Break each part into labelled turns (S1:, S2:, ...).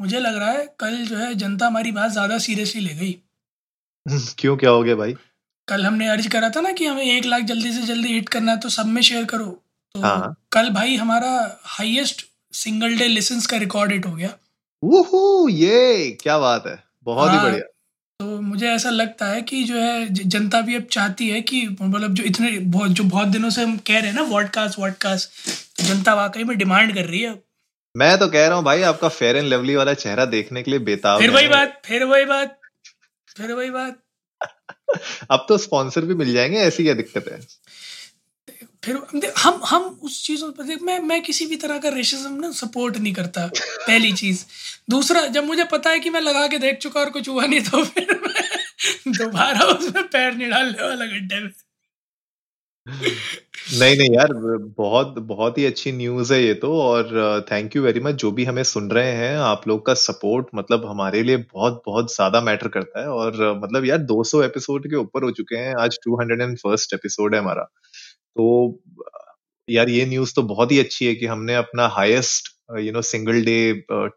S1: मुझे लग रहा है कल जो है जनता हमारी बात ज़्यादा सीरियसली ले गई।
S2: क्यों क्या हो गया भाई?
S1: कल हमने अर्ज़ करा था ना कि हमें एक लाख जल्दी से जल्दी हिट करना है तो सब में शेयर करो। तो
S2: हाँ।
S1: कल भाई हमारा हाईएस्ट सिंगल डे लिसन्स का रिकॉर्ड हिट हो गया।
S2: ये क्या बात है बहुत ही
S1: हाँ,
S2: बढ़िया।
S1: तो मुझे ऐसा लगता है कि जो है जनता भी अब चाहती है कि मतलब जो इतने बहुत जो बहुत दिनों से हम कह रहे हैं ना वॉडकास्ट वॉडकास्ट तो जनता वाकई में डिमांड कर रही है।
S2: मैं तो कह रहा हूँ भाई आपका फेयर एंड लवली वाला चेहरा देखने के लिए बेताब
S1: फिर वही बात फिर वही बात फिर वही बात।
S2: अब तो स्पॉन्सर भी मिल जाएँगे ऐसी क्या दिक्कत है?
S1: फिर हम हम उस चीज़ों पर देख मैं मैं किसी भी तरह का रेसिज्म ना सपोर्ट नहीं करता पहली चीज़। दूसरा जब मुझे पता है कि मैं लगा के देख चुका और कुछ हुआ नहीं तो फिर मैं दोबारा उसमें पैर नहीं डालने वाला गड्ढे में।
S2: नहीं नहीं यार, बहुत बहुत ही अच्छी न्यूज़ है ये तो और थैंक यू वेरी मच जो भी हमें सुन रहे हैं, आप लोग का सपोर्ट मतलब हमारे लिए बहुत बहुत ज़्यादा मैटर करता है और मतलब यार 200 एपिसोड के ऊपर हो चुके हैं, आज 201st एपिसोड है हमारा। तो यार ये न्यूज़ तो बहुत ही अच्छी है कि हमने अपना highest you know single day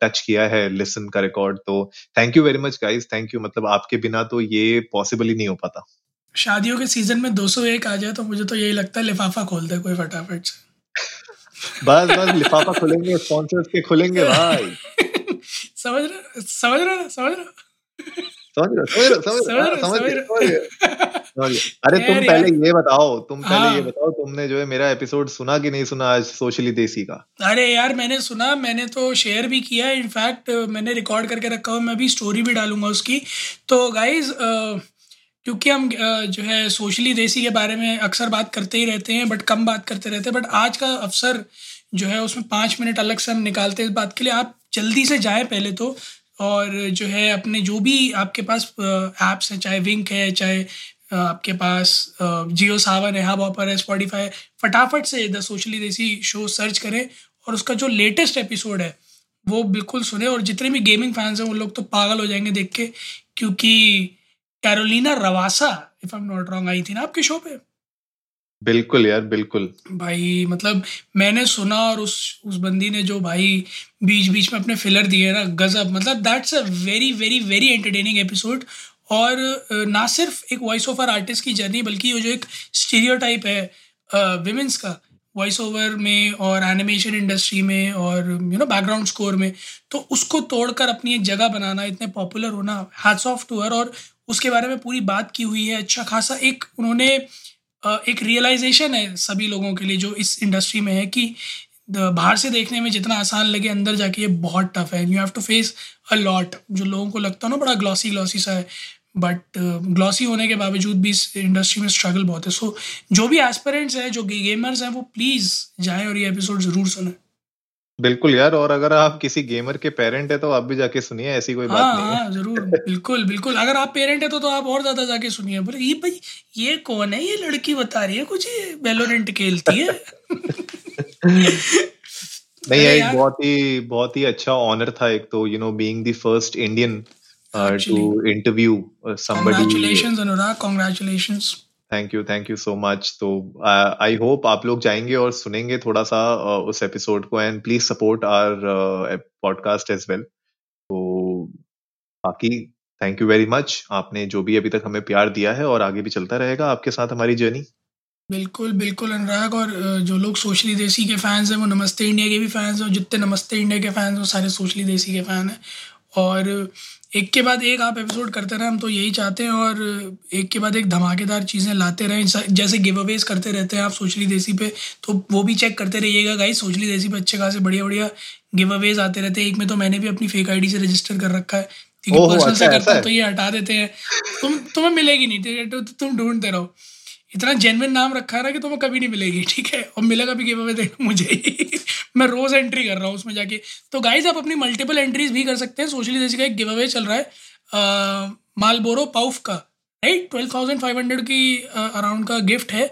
S2: touch किया है लिसन का रिकॉर्ड तो thank you very much guys thank you मतलब आपके बिना तो ये पॉसिबल ही नहीं हो पाता।
S1: शादियों के सीज़न में 201 आ जाए तो मुझे तो यही लगता है लिफाफा खोल दे कोई फटाफट से।
S2: बस बस लिफाफा खुलेंगे स्पॉन्सर्स के खुलेंगे भाई।
S1: समझ रहे समझ रहे समझ रहे
S2: हो, हो, हो, हाँ, हो, हो, हो। अरे तुम पहले ये बताओ तुम पहले
S1: हाँ।
S2: ये बताओ तुमने जो है मेरा एपिसोड सुना कि नहीं सुना आज सोशली देसी का?
S1: अरे यार मैंने सुना मैंने तो शेयर भी किया इनफैक्ट मैंने रिकॉर्ड करके रखा हुआ मैं भी स्टोरी भी डालूँगा उसकी। तो गाइज़ क्योंकि हम जो है सोशली देसी के बारे में अक्सर बात करते ही रहते हैं बट कम बात करते रहते हैं। बट आज का अवसर जो है, उसमें पाँच मिनट अलग से हम निकालते हैं इस बात के लिए। आप जल्दी से जाएँ पहले तो और जो है, अपने जो भी आपके पास ऐप्स हैं, चाहे विंक है, चाहे आपके पास जियो सावन है हब ऑपर है स्पॉटिफाई फटाफट से the socially Desi show search करें और उसका जो लेटेस्ट एपिसोड है, वो बिल्कुल सुने। और जितने भी गेमिंग फैंस हैं, उन लोग तो पागल हो जाएँगे देख के, क्योंकि Carolina Ravassa if I am not wrong आई थी ना आपके शो पे?
S2: बिल्कुल यार बिल्कुल।
S1: भाई मतलब मैंने सुना और उस उस बंदी ने जो भाई बीच बीच में अपने फिलर दिए ना गजब। मतलब that's a very very very entertaining episode और ना सिर्फ़ एक वॉइस ओवर आर्टिस्ट की जर्नी बल्कि वो जो एक स्टीरियोटाइप है विमेंस का वॉइस ओवर में और एनिमेशन इंडस्ट्री में और यू नो बैकग्राउंड स्कोर में तो उसको तोड़कर अपनी एक जगह बनाना, इतने पॉपुलर होना हैट्स ऑफ़ टू हर और उसके बारे में पूरी बात की हुई है अच्छा खासा एक उन्होंने एक रियलाइजेशन है सभी लोगों के लिए जो इस इंडस्ट्री में है कि बाहर से देखने में जितना आसान लगे, अंदर जाके ये बहुत टफ है। You have to face a lot जो लोगों को लगता है ना, बड़ा ग्लॉसी ग्लॉसी सा है। बट ग्लॉसी होने के बावजूद भी इस इंडस्ट्री में स्ट्रगल बहुत है। सो जो भी एस्पिरेंट्स हैं जो गेमर्स हैं वो प्लीज़ जाएँ और ये एपिसोड ज़रूर सुने।
S2: बिल्कुल यार और अगर आप किसी गेमर के पेरेंट है तो आप भी जाके सुनिए ऐसी कोई बात
S1: हाँ
S2: नहीं है।
S1: हाँ ज़रूर बिल्कुल बिल्कुल। अगर आप पेरेंट है तो तो आप और ज़्यादा जाके सुनिए। बोले ये भाई ये कौन है? ये लड़की बता रही है कुछ ये वेलोरेंट खेलती है?
S2: नहीं यार
S1: यार।
S2: बहुत ही बहुत ही अच्छा ऑनर था एक तो you know being the first Indian to
S1: Actually.
S2: Interview somebody.
S1: Congratulation Anurag congratulation
S2: thank you thank you so much तो आई होप आप लोग जाएँगे और सुनेंगे थोड़ा सा uh, उस एपिसोड को and please support our podcast as well तो बाकी थैंक यू वेरी मच आपने जो भी अभी तक हमें प्यार दिया है और आगे भी चलता रहेगा आपके साथ हमारी जर्नी
S1: बिल्कुल बिल्कुल अनुराग और जो लोग सोशली देसी के फैंस हैं वो नमस्ते इंडिया के भी फैंस हैं और जितने नमस्ते इंडिया के फैंस हैं वो सारे सोशली देसी के फ़ैन हैं। और एक के बाद एक आप एपिसोड करते रहें हम तो यही चाहते हैं और एक के बाद एक धमाकेदार चीज़ें लाते रहें। जैसे गिव अवेज करते रहते हैं आप सोचली देसी पे तो वो भी चेक करते रहिएगा। गाइस सोचली देसी पे अच्छे खासे बढ़िया बढ़िया गिव अवेज आते रहते हैं। एक में तो मैंने भी अपनी फेक आईडी से रजिस्टर कर रखा है क्योंकि पर्सनल से
S2: अच्छा,
S1: करता
S2: ऐसा
S1: है? तो ये हटा देते हैं। तुम तुम्हें मिलेगी नहीं ठीक है तो तुम ढूंढते रहो। इतना जेनविन नाम रखा है कि तुम्हें कभी नहीं मिलेगी, ठीक है? और मिलेगा भी गिव अवे देना मुझे मैं रोज़ एंट्री कर रहा हूँ उसमें जाके। तो गाइज़ आप अपनी मल्टीपल एंट्रीज भी कर सकते हैं। सोशली देसी का एक गिव अवे चल रहा है मालबोरो पाउफ का right twelve thousand five hundred की अराउंड का गिफ्ट है।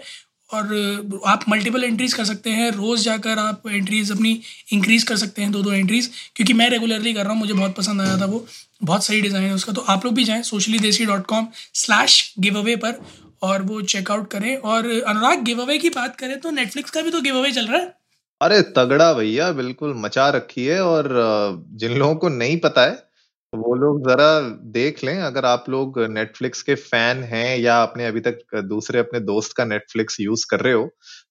S1: और आप मल्टीपल एंट्रीज कर सकते हैं। रोज़ जाकर आप एंट्रीज अपनी इंक्रीज कर सकते हैं दो दो एंट्रीज क्योंकि मैं रेगुलरली कर रहा हूँ, मुझे बहुत पसंद आया था वो। बहुत सही डिज़ाइन है उसका। तो आप लोग भी जाएँ socially Desi dot com slash give away पर। और वो चेकआउट करें। और अनुराग गिव अवे की बात करें तो नेटफ्लिक्स का भी तो गिव अवे चल रहा है।
S2: अरे, तगड़ा भैया, बिल्कुल मचा रखी है और जिन लोगों को नहीं पता है, वो लोग जरा देख लें। अगर आप लोग नेटफ्लिक्स के फ़ैन हैं या आपने अभी तक दूसरे अपने दोस्त का नेटफ्लिक्स यूज़ कर रहे हो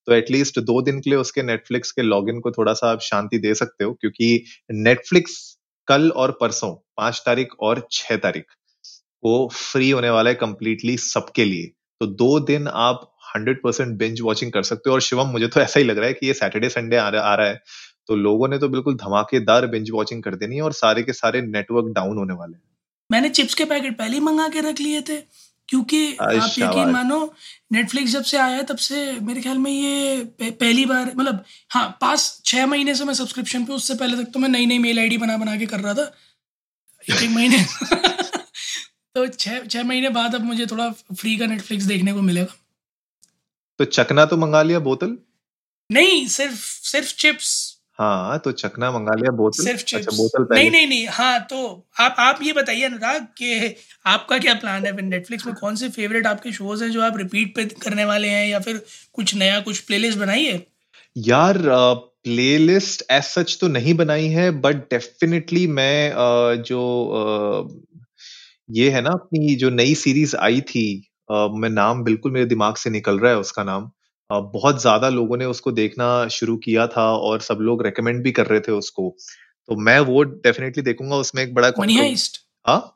S2: तो एटलीस्ट दो दिन के लिए उसके नेटफ्लिक्स के लॉगिन को थोड़ा सा आप शांति दे सकते हो, क्योंकि नेटफ्लिक्स कल और परसों, पाँच तारीख और छह तारीख को फ्री होने वाला है कंप्लीटली सबके लिए। तो दो दिन आप हंड्रेड परसेंट बेंच वॉचिंग कर सकते हो। और शिवम मुझे तो ऐसा ही लग रहा है कि ये सैटरडे संडे आ रहा है। तो लोगों ने तो बिल्कुल धमाकेदार बिंज वॉचिंग कर देनी है और सारे के सारे नेटवर्क डाउन होने वाले हैं।
S1: मैंने चिप्स के पैकेट पहले ही मंगा के रख लिए थे क्योंकि आप यकीन मानो नेटफ्लिक्स जब से आया तब से मेरे ख्याल में ये पहली बार मतलब हाँ पास छह महीने से मैं सब्सक्रिप्शन पे उससे पहले तक तो मैं नई नई मेल आईडी बना बना के कर रहा था। एक महीने। तो छह छह महीने बाद अब मुझे थोड़ा फ्री का नेटफ्लिक्स देखने को मिलेगा।
S2: तो चकना तो मंगा लिया बोतल?
S1: नहीं सिर्फ़ सिर्फ़ चिप्स
S2: हाँ तो चकना मंगा लिया बोतल?
S1: सिर्फ़ चिप्स अच्छा, बोतल नहीं नहीं नहीं हाँ तो आप आप ये बताइए अनुराग कि आपका क्या प्लान है? नेटफ्लिक्स में कौन से फेवरेट आपके शोज़ हैं जो आप रिपीट पे करने वाले हैं या फिर कुछ नया कुछ प्लेलिस्ट बनाई है?
S2: यार प्लेलिस्ट एज सच तो नहीं बनाई है बट डेफिनेटली मैं जो ये है ना अपनी जो नई सीरीज़ आई थी मैं नाम बिल्कुल मेरे दिमाग से निकल रहा है उसका नाम। बहुत ज़्यादा लोगों ने उसको देखना शुरू किया था और सब लोग रेकमेंड भी कर रहे थे उसको। तो मैं वो डेफिनेटली देखूँगा उसमें एक बड़ा
S1: मनी हाइस्ट। हाँ?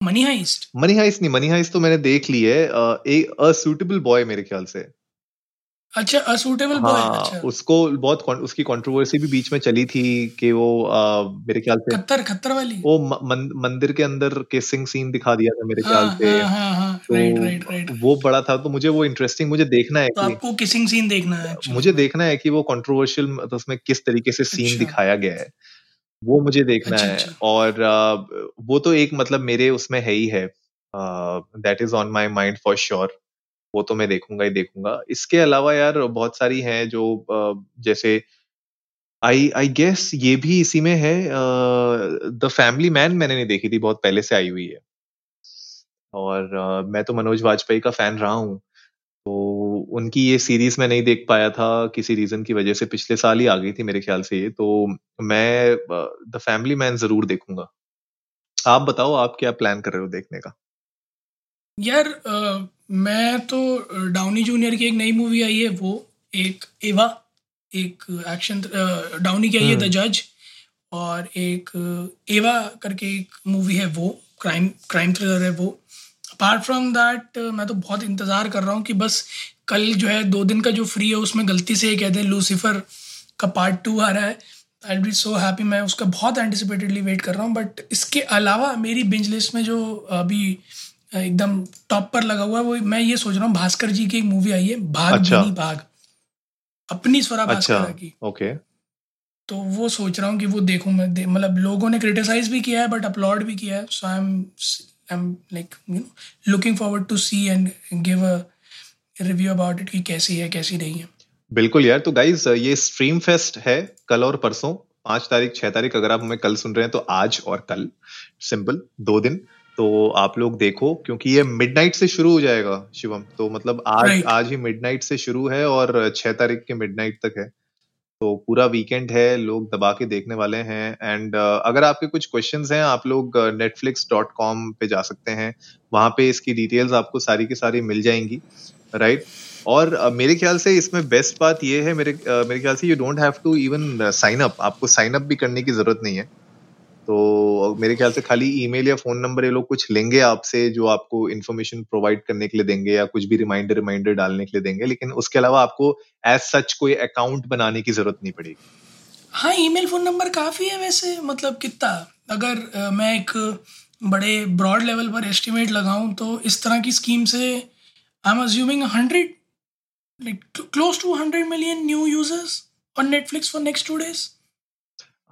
S1: Money heist.
S2: मनी हाइस्ट नहीं मनी हाइस्ट तो मैंने देख ली है। एक असूटेबल बॉय मेरे ख्याल से।
S1: अच्छा असूटेबल बॉय हाँ,
S2: अच्छा। उसको बहुत उसकी कंट्रोवर्सी भी बीच में चली थी कि वो आ, मेरे ख्याल से
S1: खत्तर खत्तर वाली?
S2: वो मन, मंदिर के अंदर किसिंग सीन दिखा दिया था मेरे ख्याल हाँ, से।
S1: हाँ, हाँ, हाँ, तो राइट राइट राइट
S2: वो बड़ा था तो मुझे वो इंटरेस्टिंग मुझे देखना है
S1: तो आपको किसिंग सीन देखना है
S2: मुझे देखना है कि वो कंट्रोवर्शियल मतलब उसमें किस तरीके से सीन अच्छा। दिखाया गया है। वो मुझे देखना अच्छा, है अच्छा। और वो तो एक मतलब मेरे उसमें है ही है that is on my mind for sure वो तो मैं देखूँगा ही देखूँगा। इसके अलावा यार बहुत सारी हैं जो जैसे आई आई गेस ये भी इसी में है द फैमिली मैन मैंने नहीं देखी थी बहुत पहले से आई हुई है। और uh, मैं तो मनोज वाजपेयी का फ़ैन रहा हूँ तो उनकी ये सीरीज़ में नहीं देख पाया था किसी रीजन की वजह से पिछले साल ही आ गई थी मेरे ख्याल से ये तो मैं द फैमिली मैन ज़रूर देखूँगा। आप बताओ आप क्या प्लान कर रहे हो देखने का?
S1: यार आ, मैं तो डाउनी जूनियर की एक नई मूवी आई है वो एक एवा एक एक्शन डाउनी की आई है द जज और एक एवा करके एक मूवी है वो क्राइम क्राइम थ्रिलर है वो। अपार्ट फ्रॉम दैट मैं तो बहुत इंतज़ार कर रहा हूँ कि बस कल जो है दो दिन का जो फ्री है उसमें गलती से कहते हैं लूसीफर का पार्ट टू आ रहा है। आई बी सो हैप्पी मैं उसका बहुत एंटिसिपेटेडली वेट कर रहा हूँ बट इसके अलावा मेरी बिंज लिस्ट में जो अभी एकदम टॉप पर लगा हुआ है वो मैं ये सोच रहा हूँ भास्कर जी की एक मूवी आई है भाग अच्छा। भाग। अपनी स्वरा अच्छा, भास्कर की।
S2: ओके
S1: तो वो सोच रहा हूँ कि वो देखूँ मैं दे, मतलब लोगों ने क्रिटिसाइज भी किया है बट अपलोड भी किया है। So I am I am like you know looking forward to see and give a review about it कि कैसी है कैसी नहीं है।
S2: बिल्कुल यार तो गाइज़ ये स्ट्रीम फेस्ट है कल और परसों पाँच तारीख छह तारीख अगर आप हमें कल सुन रहे हैं तो आज और कल सिंपल दो दिन। तो आप लोग देखो क्योंकि ये मिडनाइट से शुरू हो जाएगा शिवम। तो मतलब आज right. आज ही मिडनाइट से शुरू है और छह तारीख के मिडनाइट तक है। तो पूरा वीकेंड है लोग दबा के देखने वाले हैं। एंड uh, अगर आपके कुछ क्वेश्चंस हैं आप लोग नेटफ्लिक्स डॉट कॉम पे जा सकते हैं। वहाँ पे इसकी डिटेल्स आपको सारी की सारी मिल जाएँगी राइट right? और uh, मेरे ख्याल से इसमें बेस्ट बात ये है मेरे uh, मेरे ख्याल से you don't have to even sign up आपको साइन अप भी करने की ज़रूरत नहीं है। तो मेरे ख्याल से खाली ईमेल या फ़ोन नंबर ये लोग कुछ लेंगे आपसे जो आपको इन्फॉर्मेशन प्रोवाइड करने के लिए देंगे या कुछ भी रिमाइंडर रिमाइंडर डालने के लिए देंगे लेकिन उसके अलावा आपको एज सच कोई अकाउंट बनाने की ज़रूरत नहीं पड़ेगी
S1: हाँ ईमेल फ़ोन नंबर काफ़ी है वैसे मतलब कितना अगर आ, मैं एक बड़े ब्रॉड लेवल पर एस्टिमेट लगाऊँ तो इस तरह की स्कीम से I'm assuming 100, like close to 100 million new users on Netflix for next two days.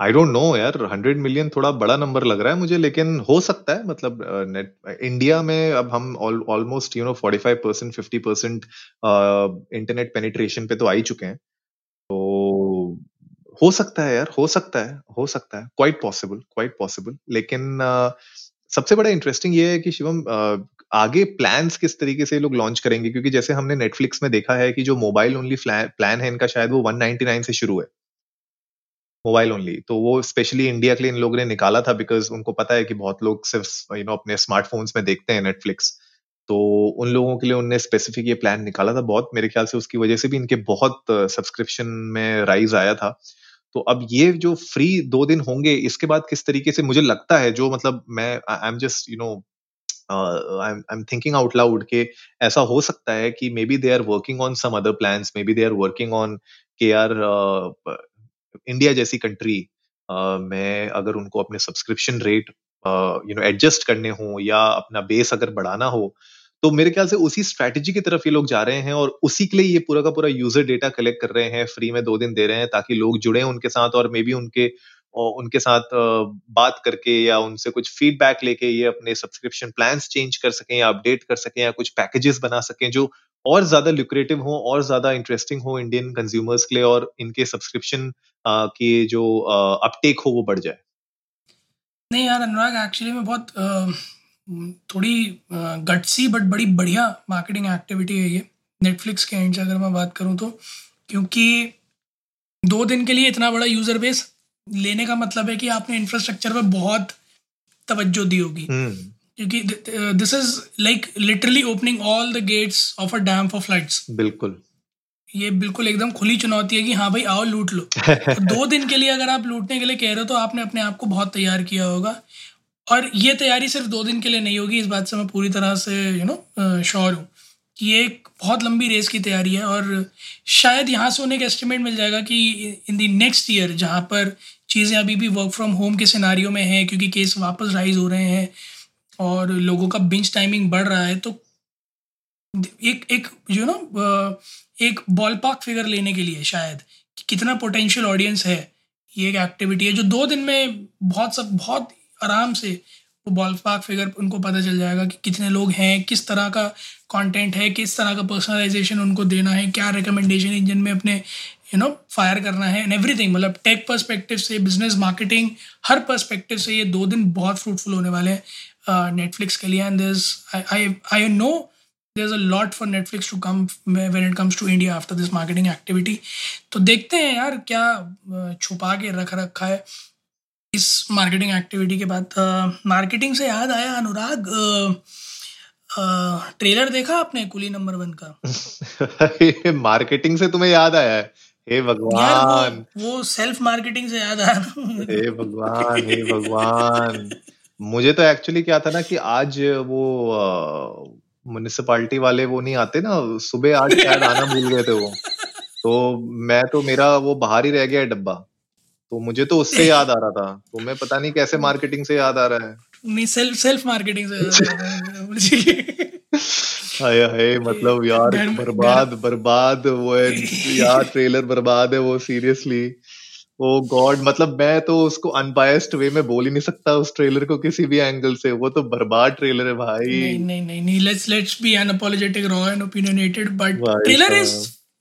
S2: I don't know यार हंड्रेड मिलियन थोड़ा बड़ा नंबर लग रहा है मुझे लेकिन हो सकता है मतलब नेट इंडिया में अब हम almost you know forty five percent fifty percent internet penetration पे तो आ ही चुके हैं। तो हो सकता है यार हो सकता है हो सकता है। क्वाइट पॉसिबल क्वाइट पॉसिबल लेकिन uh, सबसे बड़ा इंटरेस्टिंग ये है कि शिवम uh, आगे प्लान्स किस तरीके से लोग लॉन्च करेंगे? क्योंकि जैसे हमने नेटफ्लिक्स में देखा है कि जो मोबाइल ओनली प्लान है इनका शायद वो 199 से शुरू है। मोबाइल ओनली तो वो स्पेशली इंडिया के लिए इन लोगों ने निकाला था बिकॉज़ उनको पता है कि बहुत लोग सिर्फ़ यू नो अपने स्मार्टफोन्स में देखते हैं नेटफ्लिक्स तो उन लोगों के लिए उनने स्पेसिफिक ये प्लान निकाला था बहुत. मेरे ख्याल से उसकी वजह से भी इनके बहुत सब्सक्रिप्शन में राइज आया था. तो अब ये जो फ्री दो दिन होंगे, इसके बाद किस तरीके से मुझे लगता है जो मतलब मैं I am just you know I am thinking out loud के ऐसा हो सकता है कि maybe they are working on some other plan maybe they are working on के आर इंडिया जैसी कंट्री में अगर उनको अपने subscription rate you know adjust करने हो या अपना बेस अगर बढ़ाना हो तो मेरे ख्याल से उसी स्ट्रैटेजी की तरफ़ ये लोग जा रहे हैं और उसी के लिए ये पूरा का पूरा यूज़र डेटा कलेक्ट कर रहे हैं फ्री में दो दिन दे रहे हैं ताकि लोग जुड़े उनके साथ और मे बी उनके उनके साथ बात करके या उनसे कुछ फीडबैक लेके ये अपने सब्सक्रिप्शन प्लान्स चेंज कर सकें या अपडेट कर सकें या कुछ पैकेजेस बना सकें जो और ज़्यादा लुक्रेटिव हो और ज़्यादा इंटरेस्टिंग हो इंडियन कंज्यूमर्स के लिए और इनके सब्सक्रिप्शन की जो अपटेक हो वो बढ़ जाए
S1: नहीं यार अनुराग एक्चुअली में बहुत थोड़ी गटसी बट बड़ी बढ़िया मार्केटिंग एक्टिविटी है ये नेटफ्लिक्स के एंड से अगर मैं बात करूँ तो क्योंकि दो दिन के लिए इतना बड़ा यूज़र बेस लेने का मतलब है कि आपने इंफ्रास्ट्रक्चर पर बहुत तवज्जो दी होगी हम्म। क्योंकि this is like literally opening all the gates of a dam for flights
S2: बिल्कुल।
S1: ये बिल्कुल एकदम खुली चुनौती है कि हाँ भाई आओ लूट लो। तो दो दिन के लिए अगर आप लूटने के लिए कह रहे हो तो आपने अपने आप को बहुत तैयार किया होगा। और ये तैयारी सिर्फ़ दो दिन के लिए नहीं होगी इस बात से मैं पूरी तरह से यू नो श्योर हूँ कि ये एक बहुत लंबी रेस की तैयारी है और शायद यहाँ से उन्हें एक एस्टिमेट मिल जाएगा कि इन दी नेक्स्ट ईयर जहाँ पर चीज़ें अभी भी वर्क फ्रॉम होम के सिनारियों में हैं क्योंकि केस वापस राइज हो रहे हैं और लोगों का बिंच टाइमिंग बढ़ रहा है तो एक एक जो ना एक बॉल पार्क फिगर लेने के लिए शायद कि कितना पोटेंशियल ऑडियंस है, ये एक एक्टिविटी है, जो दो दिन में बहुत सब, बहुत आराम से वो बॉल पार्क फिगर उनको पता चल जाएगा कि कितने लोग हैं, किस तरह का कंटेंट है, किस तरह का पर्सनलाइजेशन उनको देना है, क्या रिकमेंडेशन इंजन में अपने यू नो फायर करना है एंड एवरीथिंग मतलब टेक पर्सपेक्टिव से बिज़नेस मार्केटिंग हर पर्सपेक्टिव से ये दो दिन बहुत फ्रूटफुल होने वाले हैं। नेटफ्लिक्स के लिए and this I I know there's a lot for Netflix to come when it comes to India after this marketing activity. तो देखते हैं यार क्या छुपा के रख रखा है इस मार्केटिंग एक्टिविटी के बाद। मार्केटिंग से याद आया अनुराग ट्रेलर देखा आपने कुली नंबर वन
S2: का? मार्केटिंग से तुम्हें याद आया है? हे भगवान
S1: वो, वो सेल्फ मार्केटिंग से याद आया।
S2: हे भगवान हे भगवान। मुझे तो एक्चुअली क्या था ना कि आज वो म्यूनिसिपालिटी वाले वो नहीं आते ना सुबह आज शायद आना भूल गए थे वो। तो मैं तो मेरा वो बाहर ही रह गया डब्बा। तो मुझे तो उससे याद आ रहा था। तो मैं पता नहीं कैसे मार्केटिंग से याद आ रहा है।
S1: नहीं सेल्फ सेल्फ मार्केटिंग से
S2: हाय हाय मतलब यार बर्बाद बर्बाद वो है यार ट्रेलर बर्बाद है वो सीरियसली ओ गॉड मतलब मैं तो उसको अनबायस्ड वे में बोल ही नहीं सकता उस ट्रेलर को किसी भी एंगल से। वो तो बर्बाद ट्रेलर है भाई।
S1: नहीं नहीं नहीं नहीं let's let's be unapologetic raw and opinionated but trailer is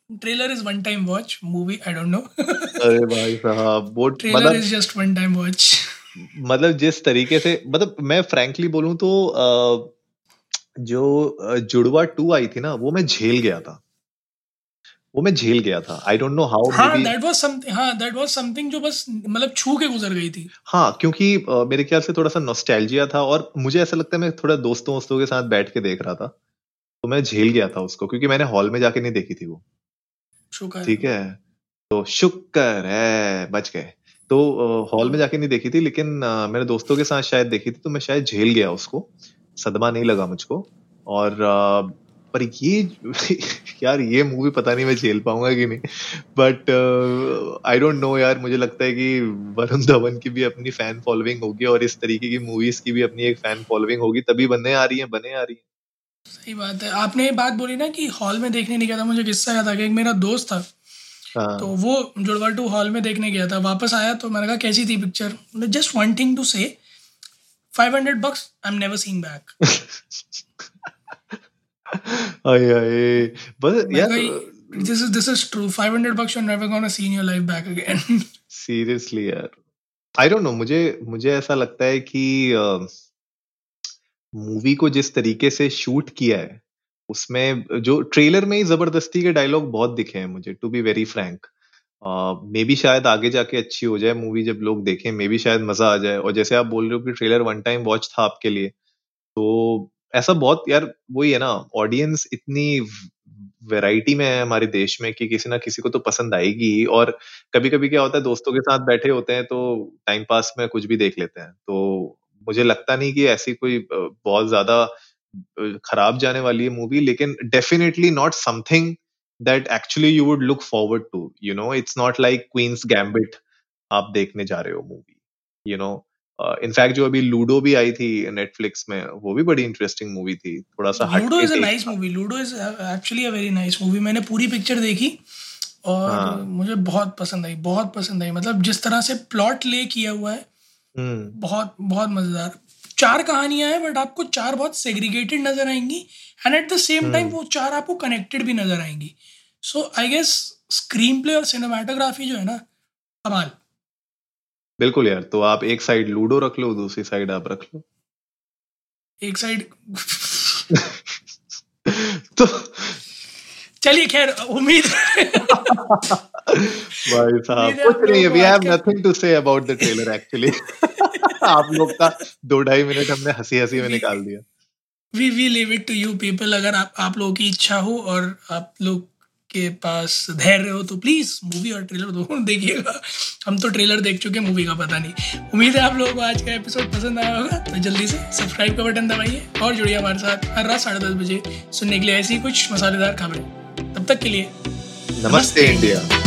S1: trailer is one time watch movie I don't know
S2: अरे भाई साहब वो
S1: trailer is just one time watch
S2: मतलब जिस तरीके से मतलब मैं फ्रैंकली बोलूँ तो जो जुड़वा टू आई थी ना वो मैं झेल गया था। वो मैं झेल गया था। आई डोंट नो हाउ
S1: हाँ दैट वाज समथिंग हाँ दैट वाज समथिंग जो बस मतलब छू के गुजर गई थी।
S2: हाँ क्योंकि uh, मेरे ख्याल से थोड़ा सा नॉस्टैल्जिया था और मुझे ऐसा लगता है मैं थोड़ा दोस्तों दोस्तों के साथ बैठ के देख रहा था। तो मैं झेल गया था उसको क्योंकि मैंने हॉल में जाके नहीं देखी थी वो। ठीक है? तो शुक्र है बच गए। तो हॉल में जाके नहीं देखी थी लेकिन uh, मेरे दोस्तों के साथ शायद देखी थी तो मैं शायद झेल गया उसको। सदमा नहीं लगा मुझको। और uh, पर ये यार ये मूवी पता नहीं मैं झेल पाऊँगा कि नहीं। बट आई डोंट नो यार मुझे लगता है कि वरुण धवन की भी अपनी फ़ैन फॉलोइंग होगी और इस तरीके की मूवीज़ की भी अपनी एक फ़ैन फॉलोइंग होगी तभी बने आ रही है बने आ रही है।
S1: सही बात है। आपने ये बात बोली ना कि हॉल में देखने नहीं गया था मुझे किस्सा याद आ गया। एक मेरा दोस्त था
S2: हाँ।
S1: तो वो जुड़वा टू हॉल में देखने गया था। वापस आया तो मैंने कहा कैसी थी picture just one thing to say five hundred bucks I am never seeing back
S2: आए आए बस यार
S1: this is this is true five hundred bucks you never gonna see in your life back again
S2: seriously यार. I don't no मुझे मुझे ऐसा लगता है कि मूवी को जिस तरीके से शूट किया है उसमें जो ट्रेलर में ही ज़बरदस्ती के डायलॉग बहुत दिखे हैं मुझे to be very frank maybe शायद आगे जाके अच्छी हो जाए मूवी जब लोग देखें मे बी शायद मज़ा आ जाए। और जैसे आप बोल रहे हो कि ट्रेलर वन टाइम वॉच था आपके लिए तो ऐसा बहुत यार, वही है ना ऑडियंस इतनी वैरायटी में है हमारे देश में कि किसी ना किसी को तो पसंद आएगी और कभी कभी क्या होता है, दोस्तों के साथ बैठे होते हैं तो टाइम पास में कुछ भी देख लेते हैं। तो मुझे लगता नहीं कि ऐसी कोई बहुत ज़्यादा खराब जाने वाली है मूवी लेकिन definitely not something that actually you would look forward to you know it's not like Queen's Gambit आप देखने जा रहे हो मूवी यू नो इनफैक्ट जो अभी लूडो भी आई थी नेटफ्लिक्स में वो भी बड़ी इंटरेस्टिंग मूवी थी। थोड़ा सा
S1: Ludo is a nice movie Ludo is actually a very nice movie मैंने पूरी पिक्चर देखी और हाँ. मुझे बहुत पसंद आई बहुत पसंद आई। मतलब जिस तरह से प्लॉट ले किया हुआ है हम्म। बहुत बहुत मज़ेदार। चार कहानियाँ हैं बट आपको चार बहुत सेग्रीगेटेड नज़र आएँगी and at the same time वो चार आपको कनेक्टेड भी नज़र आएँगी। So I guess screenplay और सिनेमाटोग्राफी जो है ना कमाल।
S2: बिल्कुल यार तो आप एक साइड लूडो रख लो दूसरी साइड आप रख लो।
S1: एक साइड तो चलिए खैर उम्मीद
S2: भाई साहब कुछ नहीं we have nothing to say about the trailer actually आप लोग का दो ढाई मिनट हमने हँसी हँसी में निकाल दिया।
S1: We we leave it to you people अगर आप आप लोगों की इच्छा हो और आप लोग के पास धैर्य हो तो प्लीज़ मूवी और ट्रेलर दोनों देखिएगा। हम तो ट्रेलर देख चुके हैं मूवी का पता नहीं। उम्मीद है आप लोगों को आज का एपिसोड पसंद आया होगा। तो जल्दी से सब्सक्राइब का बटन दबाइए और जुड़िए हमारे साथ हर रात साढ़े दस बजे सुनने के लिए ऐसी कुछ मसालेदार खबरें। तब तक के लिए
S2: नमस्ते इंडिया